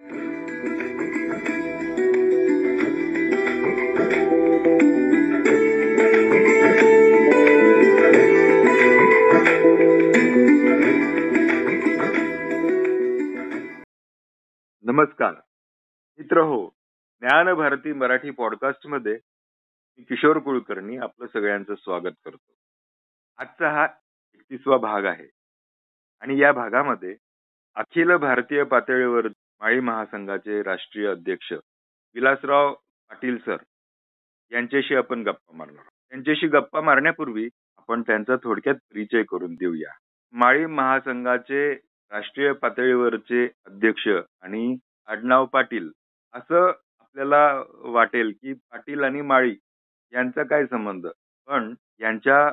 नमस्कार. मित्र हो ज्ञान भारती मराठी पॉडकास्टमध्ये मी किशोर कुलकर्णी आपलं सगळ्यांचं स्वागत करतो. आजचा हा एकतीसवा भाग आहे. आणि या भागामध्ये अखिल भारतीय पातळीवर माळी महासंघाचे राष्ट्रीय अध्यक्ष विलासराव पाटील सर यांच्याशी आपण गप्पा मारणार त्यांच्याशी गप्पा मारण्यापूर्वी आपण त्यांचा थोडक्यात परिचय करून देऊया. माळी महासंघाचे राष्ट्रीय पातळीवरचे अध्यक्ष आणि आडनाव पाटील असं आपल्याला वाटेल की पाटील आणि माळी यांचा काय संबंध? पण यांच्या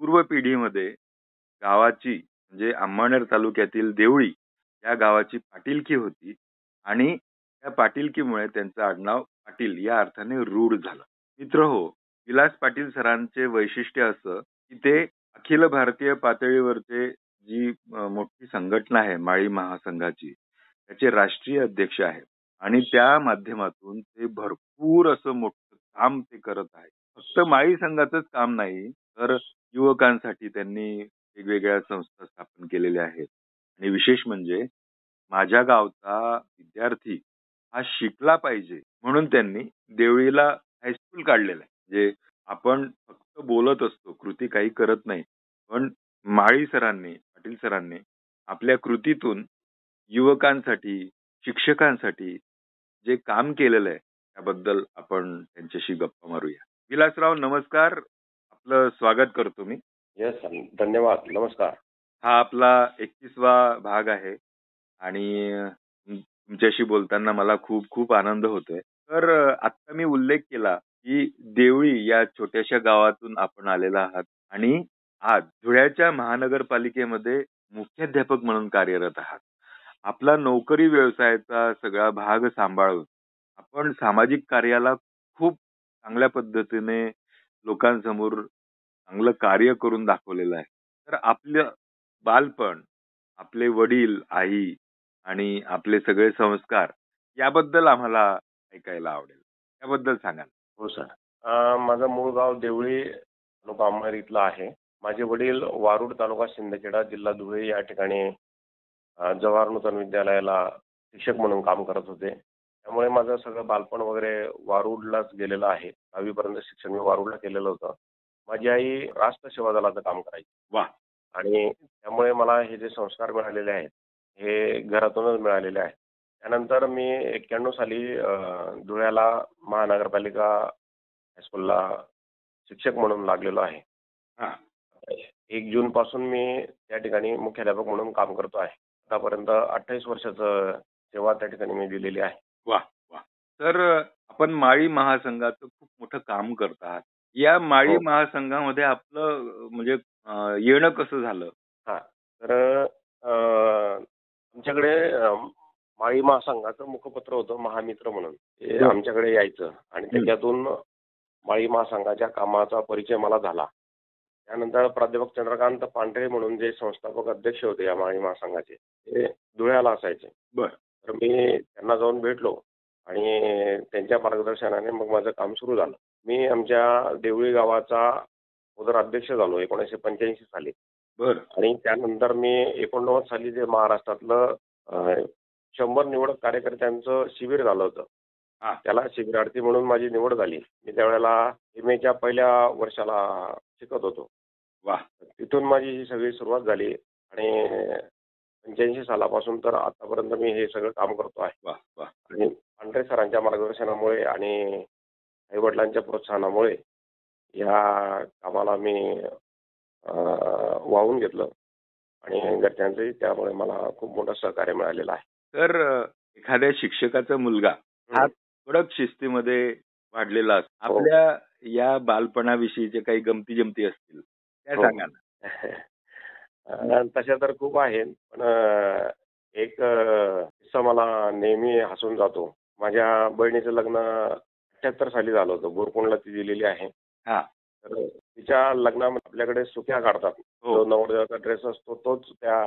पूर्व पिढीमध्ये गावाची म्हणजे अंमळनेर तालुक्यातील देवळी या गावाची पाटीलकी होती आणि त्या पाटीलकीमुळे त्यांचं आडनाव पाटील या अर्थाने रूढ झालं. मित्र हो विलास पाटील सरांचे वैशिष्ट्य असं की ते अखिल भारतीय पातळीवरचे जी मोठी संघटना आहे माळी महासंघाची त्याचे राष्ट्रीय अध्यक्ष आहेत आणि त्या माध्यमातून ते भरपूर असं मोठं काम ते करत आहे. फक्त माळी संघाचंच काम नाही तर युवकांसाठी त्यांनी वेगवेगळ्या संस्था स्थापन केलेल्या आहेत. आणि विशेष म्हणजे माझ्या गावचा विद्यार्थी हा शिकला पाहिजे म्हणून त्यांनी देवळीला हायस्कूल काढलेलं आहे. म्हणजे आपण फक्त बोलत असतो कृती काही करत नाही पण माळी सरांनी पाटील सरांनी आपल्या कृतीतून युवकांसाठी शिक्षकांसाठी जे काम केलेलं आहे त्याबद्दल आपण त्यांच्याशी गप्पा मारूया. विलासराव नमस्कार. आपलं स्वागत करतो मी. येस धन्यवाद. नमस्कार. हा आपला एकतीसवा भाग आहे. आणि तुमच्याशी बोलताना मला खूप खूप आनंद होतोय. तर अ, आता मी उल्लेख केला की देवळी या छोट्याशा गावातून आपण आलेला आहात. आणि आज धुळ्याच्या महानगरपालिकेमध्ये मुख्याध्यापक म्हणून कार्यरत आहात. आपला नोकरी व्यवसायाचा सगळा भाग सांभाळून आपण सामाजिक कार्याला खूप चांगल्या पद्धतीने लोकांसमोर चांगलं कार्य करून दाखवलेलं आहे. तर आपलं बालपण आपले वडील आई आणि आपले सगळे संस्कार याबद्दल आम्हाला ऐकायला आवडेल. त्याबद्दल सांगा हो सर. अं, माझं मूळ गाव देवळी तालुका अंमळनेर इथलं आहे. माझे वडील वारूड तालुका शिंदखेडा जिल्हा धुळे या ठिकाणी अं, जवाहर नूतन विद्यालयाला शिक्षक म्हणून काम करत होते. त्यामुळे माझं सगळं बालपण वगैरे वारूडलाच गेलेलं आहे. दहावीपर्यंत शिक्षण मी वारूडला केलेलं होतं. माझी आई राष्ट्र सेवा दलाचं काम करायची. वा. आणि त्यामुळे मला हे जे संस्कार मिळालेले आहेत हे घरातूनच मिळालेले आहेत. त्यानंतर मी एक्क्याण्णव साली धुळ्याला महानगरपालिका हायस्कूलला शिक्षक म्हणून लागलेलो आहे. हा. एक जून पासून मी त्या ठिकाणी मुख्याध्यापक म्हणून काम करतो आहे. आतापर्यंत अठ्ठावीस वर्षाचं सेवा त्या ठिकाणी मी दिलेली आहे. वा वा. तर आपण माळी महासंघाचं खूप मोठं काम करत आहात. या माळी हो. महासंघामध्ये आपलं म्हणजे येणं कसं झालं? हा तर अं, आमच्याकडे अं, माळी महासंघाचं मुखपत्र होतं महामित्र म्हणून. ते बरं. आमच्याकडे यायचं आणि त्याच्यातून माळी महासंघाच्या कामाचा परिचय मला झाला. त्यानंतर प्राध्यापक चंद्रकांत पांढरे म्हणून जे संस्थापक अध्यक्ष होते या माळी महासंघाचे ते धुळ्याला असायचे. बर. तर मी त्यांना जाऊन भेटलो आणि त्यांच्या मार्गदर्शनाने मग माझं काम सुरू झालं. मी आमच्या देवळी गावाचा उदर अध्यक्ष झालो एकोणीसशे पंच्याऐंशी साली. बर. आणि त्यानंतर मी एकोणनव्वद साली जे महाराष्ट्रातलं अं, शंभर निवडक कार्यकर्त्यांचं शिबिर झालं होतं. हा. त्याला शिबिरार्थी म्हणून माझी निवड झाली. मी त्यावेळेला एम एच्या पहिल्या वर्षाला शिकत होतो. वा तिथून माझी ही सगळी सुरुवात झाली. आणि पंच्याऐंशी सालापासून तर आतापर्यंत मी हे सगळं काम करतो आहे. वा वा आणि पांढरे सरांच्या मार्गदर्शनामुळे आणि आईवडिलांच्या प्रोत्साहनामुळे या कामाला मी वाहून घेतलं. आणि घरच्यांचंही त्यामुळे मला खूप मोठं सहकार्य मिळालेलं आहे. तर एखाद्या शिक्षकाचा मुलगा हा कडक शिस्तीमध्ये वाढलेला असतो हो. आपल्या या बालपणाविषयीचे काही गमती जमती असतील त्या हो. सांगा ना. तशा तर खूप आहेत. पण एक किस्सा मला नेहमी हसून जातो. माझ्या बहिणीचं लग्न अठ्याहत्तर साली झालं होतं. बोरकुंडला ती दिलेली आहे. हा. तर तिच्या लग्नामध्ये आपल्याकडे सुक्या काढतात. हो. जो नवरदेवाचा ड्रेस असतो तोच त्या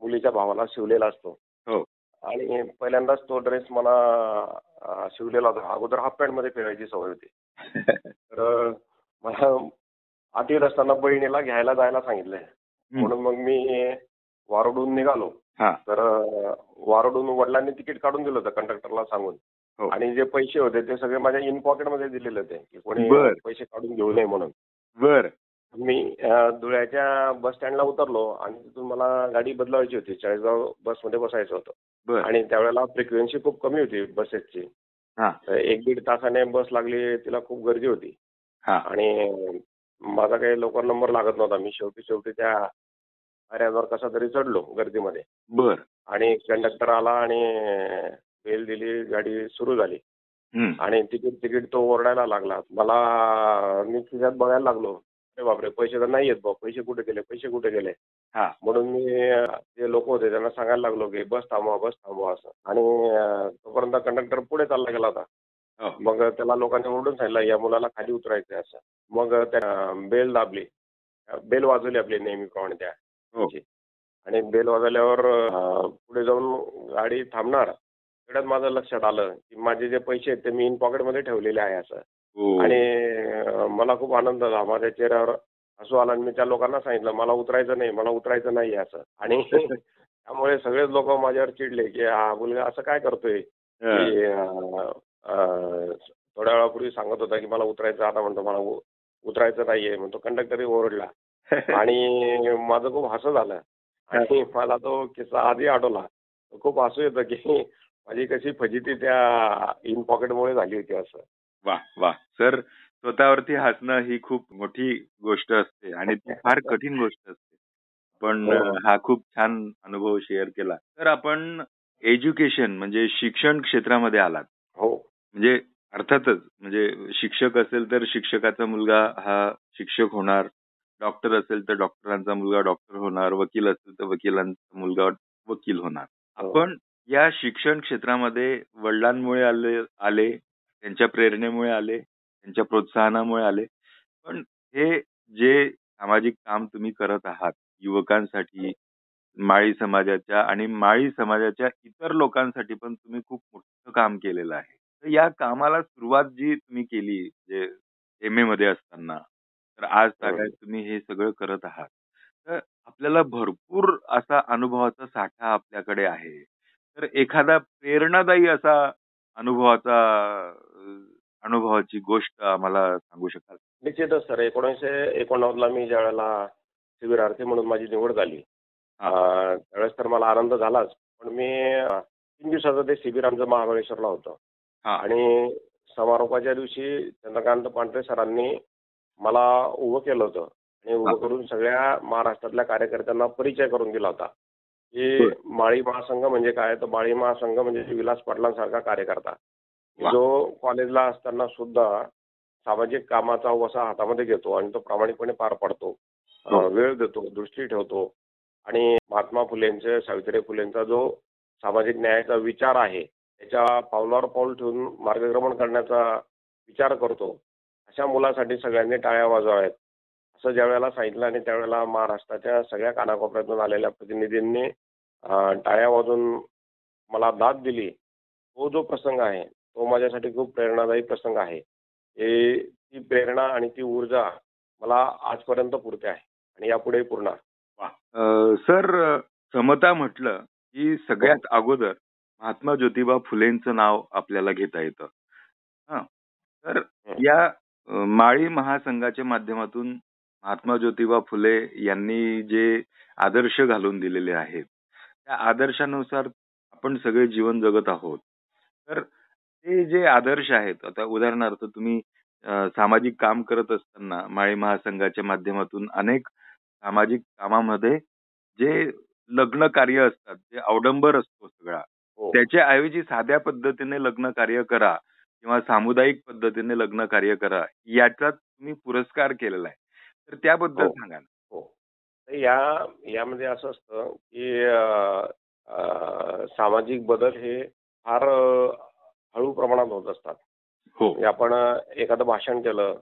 मुलीच्या भावाला शिवलेला असतो. हो. आणि पहिल्यांदाच तो ड्रेस मला अं, शिवलेला होता. अगोदर हाफ पॅन्टमध्ये फिरायची सवय होती. तर अं, मला आठवीत असताना बहिणीला घ्यायला जायला सांगितलंय. म्हणून मग मी वारोडून निघालो. हा. तर अं, वारोडून वडिलांनी तिकीट काढून दिलं होतं कंडक्टरला सांगून. आणि जे पैसे होते ते सगळे माझ्या इन पॉकेटमध्ये दिलेले होते की कोणी बर. पैसे काढून घेऊ नये म्हणून. बर. मी अं, धुळ्याच्या बस स्टँडला उतरलो आणि तिथून मला गाडी बदलावायची होती. चाळीसगाव बसमध्ये बसायचं होतं. बर. आणि त्यावेळेला फ्रिक्वेन्सी खूप कमी होती बसेसची हा. तर एक दीड तासाने बस लागली तिला खूप गर्दी होती. हा. आणि माझा काही लवकर नंबर लागत नव्हता. मी शेवटी शेवटी त्या आऱ्यावर कसा तरी चढलो गर्दीमध्ये. बर. आणि कंडक्टर आला आणि बेल दिली गाडी सुरू झाली. आणि तिकीट तिकीट तो ओरडायला लागला. मला मी खिशात बघायला लागलो. अरे बापरे पैसे तर नाही येत भाऊ पैसे कुठे गेले? पैसे कुठे गेले? म्हणून मी जे लोक होते त्यांना सांगायला लागलो की बस थांबवा बस थांबवा असं. आणि तोपर्यंत कंडक्टर पुढे चालला गेला होता. हो. मग त्याला लोकांनी ओरडून सांगितलं या मुलाला खाली उतरायचं असं. मग त्या बेल दाबली. बेल वाजवली आपली नेहमीप्रमाणे त्या. हो. आणि बेल वाजवल्यावर पुढे जाऊन गाडी थांबणार. तेवढ्यात माझं लक्षात आलं की माझे जे पैसे आहेत ते मी इन पॉकेटमध्ये ठेवलेले आहे असं. हो. आणि अं, मला खूप आनंद झाला. माझ्या चेहऱ्यावर हसू आला आणि मी त्या लोकांना सांगितलं मला उतरायचं नाही मला उतरायचं नाही असं. आणि त्यामुळे सगळेच लोक माझ्यावर चिडले की हा मुलगा असं काय करतोय? हा. की अं, अं, थोड्या वेळापूर्वी सांगत होता की मला उतरायचं आता म्हणतो मला उ- उतरायचं नाहीये. म्हणतो कंडक्टरही ओरडला. आणि माझं खूप हसं झालं. आणि मला तो किस्सा आधी आठवला. खूप हसू येतं की माझी कशी फजिती त्या इन पॉकेटमुळे झाली होती असं. वा वा. सर स्वतःवरती हसणं ही खूप मोठी गोष्ट असते आणि ती फार कठीण गोष्ट असते. पण हो. हा खूप छान अनुभव शेअर केला. तर आपण एज्युकेशन म्हणजे शिक्षण क्षेत्रामध्ये आलात. हो. म्हणजे अर्थातच म्हणजे शिक्षक असेल तर शिक्षकाचा मुलगा हा शिक्षक होणार. डॉक्टर असेल तर डॉक्टरांचा मुलगा डॉक्टर होणार. वकील असेल तर वकिलांचा मुलगा वकील होणार. हो. आपण या शिक्षण क्षेत्रामध्ये वडिलांमुळे आले आले त्यांच्या प्रेरणेमुळे आले त्यांच्या प्रोत्साहनामुळे आले. पण हे जे सामाजिक काम तुम्ही करत आहात युवकांसाठी माळी समाजाच्या आणि माळी समाजाच्या इतर लोकांसाठी पण तुम्ही खूप मोठं काम केलेलं आहे. तर या कामाला सुरुवात जी तुम्ही केली जे एम ए मध्ये असताना तर आज तागायत तुम्ही हे सगळं करत आहात. तर आपल्याला भरपूर असा अनुभवाचा साठा आपल्याकडे आहे. तर एखादा प्रेरणादायी असा अनुभवाचा अनुभवाची गोष्ट आम्हाला सांगू शकाल? निश्चितच सर. एकोणीसशे एकोणनव्वदला मी ज्या वेळेला शिबिरार्थी म्हणून माझी निवड झाली. अं, त्यावेळेस तर मला आनंद झालाच. पण मी अं, तीन दिवसाचं ते शिबिर आमचं महाबळेश्वरला होतं. हा. आणि समारोपाच्या दिवशी चंद्रकांत पांढरे सरांनी मला उभं केलं होतं. आणि हा. उभं करून सगळ्या महाराष्ट्रातल्या कार्यकर्त्यांना परिचय करून दिला होता. बर. माळी महासंघ म्हणजे काय तर माळी महासंघ म्हणजे विलास पाटलांसारखा कार्यकर्ता वा. जो कॉलेजला असताना सुद्धा सामाजिक कामाचा वसा हातामध्ये घेतो आणि तो प्रामाणिकपणे पार पाडतो हो. अं, वेळ देतो दृष्टी ठेवतो आणि महात्मा फुलेंचे सावित्री फुलेंचा जो सामाजिक न्यायाचा विचार आहे त्याच्या पावलावर पाऊल ठेवून मार्गक्रमण करण्याचा विचार करतो अशा मुलासाठी सगळ्यांनी टाळ्या वाजवाव्यात असं ज्या वेळेला सांगितलं आणि त्यावेळेला महाराष्ट्राच्या सगळ्या कानाकोपऱ्यातून आलेल्या प्रतिनिधींनी टाळ्या वाजवून मला दाद दिली. तो जो प्रसंग आहे तो माझ्यासाठी खूप प्रेरणादायी प्रसंग आहे. हे ती प्रेरणा आणि ती ऊर्जा मला आजपर्यंत पुरते आहे आणि यापुढेही पुरणार. सर समता म्हटलं की सगळ्यात अगोदर महात्मा ज्योतिबा फुलेंचं नाव आपल्याला घेता येतं. हा. तर या माळी महासंघाच्या माध्यमातून महात्मा ज्योतिबा फुले यांनी जे आदर्श घालून दिलेले आहेत त्या आदर्शानुसार आपण सगळे जीवन जगत आहोत. तर ते जे आदर्श आहेत आता उदाहरणार्थ तुम्ही सामाजिक काम करत असताना माळी महासंघाच्या माध्यमातून अनेक सामाजिक कामामध्ये जे लग्न कार्य असतात जे अवडंबर असतो सगळा हो. त्याच्या ऐवजी साध्या पद्धतीने लग्न कार्य करा किंवा सामुदायिक पद्धतीने लग्न कार्य करा याचा तुम्ही पुरस्कार केलेला आहे. तर त्याबद्दल हो. सांगा ना. हो. तर या यामध्ये असं असतं की अं, अं, सामाजिक बदल हे फार अं, हळू प्रमाणात होत असतात. हो. म्हणजे आपण अं, एखादं भाषण केलं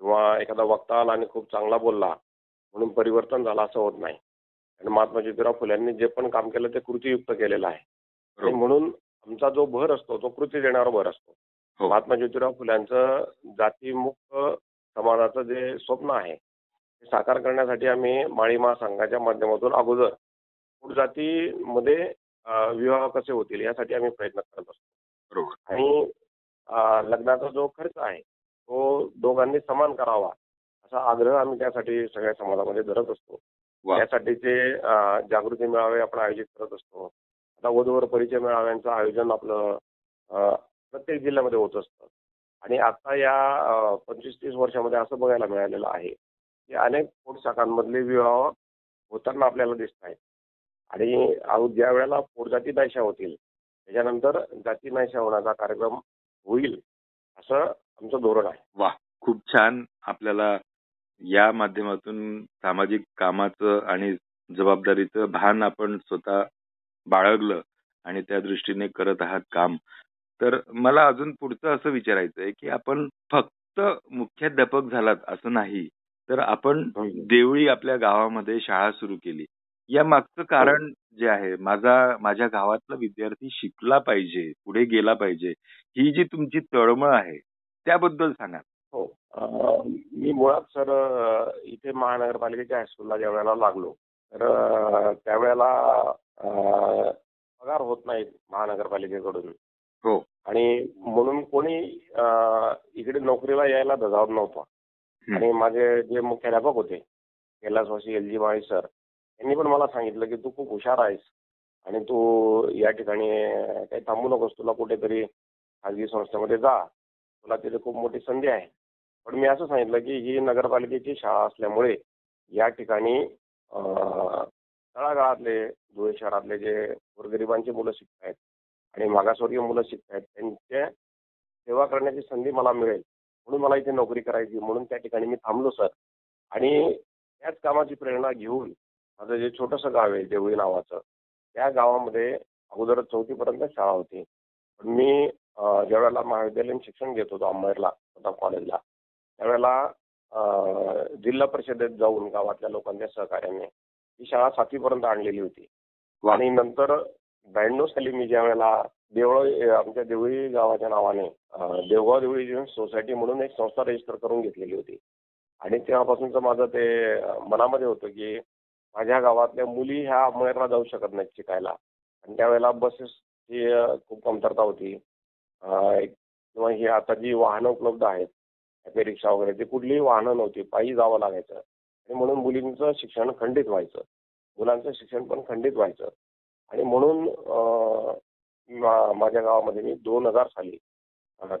किंवा एखादा वक्ता आला आणि खूप चांगला बोलला म्हणून परिवर्तन झालं असं होत नाही. आणि महात्मा ज्योतिराव फुल्यांनी जे पण काम केलं ते कृतीयुक्त केलेलं आहे. आणि म्हणून आमचा जो भर असतो तो कृती देण्यावर भर असतो. हो. महात्मा ज्योतिराव फुल्यांचं जातीमुक्त समाजाचं जे स्वप्न आहे साकार करण्यासाठी आम्ही माळी महासंघाच्या माध्यमातून अगोदर जातीमध्ये अं, विवाह कसे होतील यासाठी आम्ही प्रयत्न करत असतो. आणि लग्नाचा जो खर्च आहे तो दोघांनी समान करावा असा आग्रह आम्ही त्यासाठी सगळ्या समाजामध्ये धरत असतो. वा. यासाठीचे अं, जागृती मेळावे आपण आयोजित करत असतो. आता वधूवर परिचय मेळाव्यांचं आयोजन आपलं प्रत्येक जिल्ह्यामध्ये होत असतं. आणि आता या पंचवीस तीस वर्षामध्ये असं बघायला मिळालेलं आहे या अनेक पोट शाखांमधले विवाह होताना आपल्याला दिसत आहेत. आणि अहो, ज्या वेळेला पोटजाती नाहीशा होतील त्याच्यानंतर जाती नाहीशा होण्याचा कार्यक्रम होईल असं आमचं धोरण आहे. वा खूप छान आपल्याला या माध्यमातून सामाजिक कामाचं आणि जबाबदारीचं भान आपण स्वतः बाळगलं आणि त्या दृष्टीने करत आहात काम. तर मला अजून पुढचं असं विचारायचं आहे की आपण फक्त मुख्याध्यापक झालात असं नाही तर आपण देवळी आपल्या गावामध्ये शाळा सुरू केली. या मागचं कारण जे आहे माझा माझ्या गावातला विद्यार्थी शिकला पाहिजे पुढे गेला पाहिजे ही जी तुमची तळमळ आहे त्याबद्दल सांगा. हो. मी मुळात सर इथे महानगरपालिकेच्या हायस्कूलला ज्या वेळेला लागलो तर त्यावेळेला पगार होत नाहीत महानगरपालिकेकडून. हो. आणि म्हणून कोणी इकडे नोकरीला यायला धजावत नव्हता. हं. आणि माझे जे मुख्याध्यापक होते कैलासवासी एल जी माळी सर यांनी पण मला सांगितलं की तू खूप हुशार आहेस आणि तू या ठिकाणी काही थांबू नकोस तुला कुठेतरी खाजगी संस्थेमध्ये जा. तुला तिथे खूप मोठी संधी आहे. पण मी असं सांगितलं की ही नगरपालिकेची शाळा असल्यामुळे या ठिकाणी तळागाळातले धुळे शहरातले जे गोरगरिबांची मुलं शिकत आहेत आणि मागासवर्गीय मुलं शिकत आहेत त्यांच्या सेवा करण्याची संधी मला मिळेल. म्हणून मला इथे नोकरी करायची म्हणून त्या ठिकाणी मी थांबलो सर. आणि त्याच कामाची प्रेरणा घेऊन माझं जे छोटंसं गाव आहे देवळी नावाचं त्या गावामध्ये अगोदर चौथीपर्यंत शाळा होती. पण मी ज्यावेळेला महाविद्यालयीन शिक्षण घेत होतो अंबरला स्वतः कॉलेजला त्यावेळेला जिल्हा परिषदेत जाऊन गावातल्या लोकांच्या सहकार्याने ही शाळा सातवीपर्यंत आणलेली होती. आणि नंतर ब्याण्णव साली मी ज्या वेळेला देवळ आमच्या देवळी गावाच्या नावाने देवगाव देवळी सोसायटी म्हणून एक संस्था रजिस्टर करून घेतलेली होती. आणि तेव्हापासूनच माझं ते मनामध्ये होतं की माझ्या गावातल्या मुली ह्या अंबळनेरला जाऊ शकत नाहीत शिकायला. आणि त्यावेळेला बसेसची खूप कमतरता होती. किंवा ही आता जी वाहनं उपलब्ध आहेत ॲपे रिक्षा वगैरे ती कुठलीही वाहनं नव्हती पायी जावं लागायचं. आणि म्हणून मुलींचं शिक्षण खंडित व्हायचं. मुलांचं शिक्षण पण खंडित व्हायचं. आणि म्हणून मा- माझ्या गावामध्ये मी दोन हजार साली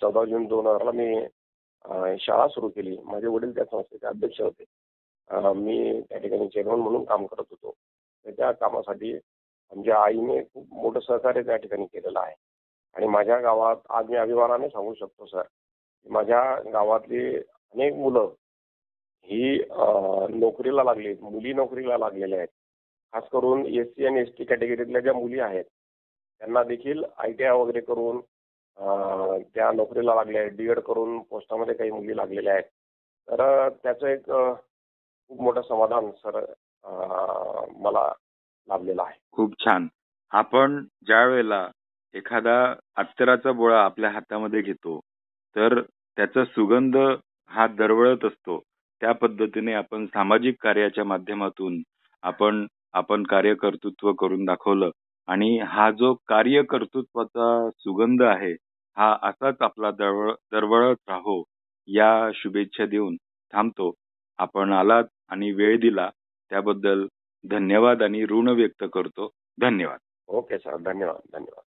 चौदा जून दोन हजारला मी शाळा सुरू केली. माझे वडील त्या संस्थेचे अध्यक्ष होते. मी त्या ठिकाणी चेअरमन म्हणून काम करत होतो. तर त्या कामासाठी आमच्या आईने खूप मोठं सहकार्य त्या ठिकाणी केलेलं आहे. आणि माझ्या गावात आज मी अभिमानाने सांगू शकतो सर माझ्या गावातली अनेक मुलं ही नोकरीला लागली मुली नोकरीला लागलेल्या आहेत. खास करून एस सी आणि एस टी कॅटेगरीतल्या ज्या मुली आहेत त्यांना देखील आय टी आय वगैरे करून त्या नोकरीला लागल्या आहेत डी एड करून पोस्टामध्ये काही मुली लागलेल्या आहेत. तर त्याचं एक खूप मोठं समाधान सर मला लाभलेलं आहे. खूप छान. आपण ज्या वेळेला एखादा अत्तराचा बोळा आपल्या हातामध्ये घेतो तर त्याचा सुगंध हा दरवळत असतो. त्या पद्धतीने आपण सामाजिक कार्याच्या माध्यमातून आपण आपण कार्यकर्तृत्व करून दाखवलं आणि हा जो कार्यकर्तृत्वाचा सुगंध आहे हा असाच आपला दरवळ दरवळत राहो या शुभेच्छा देऊन थांबतो. आपण आलात आणि वेळ दिला त्याबद्दल धन्यवाद आणि ऋण व्यक्त करतो. धन्यवाद. ओके सर धन्यवाद धन्यवाद.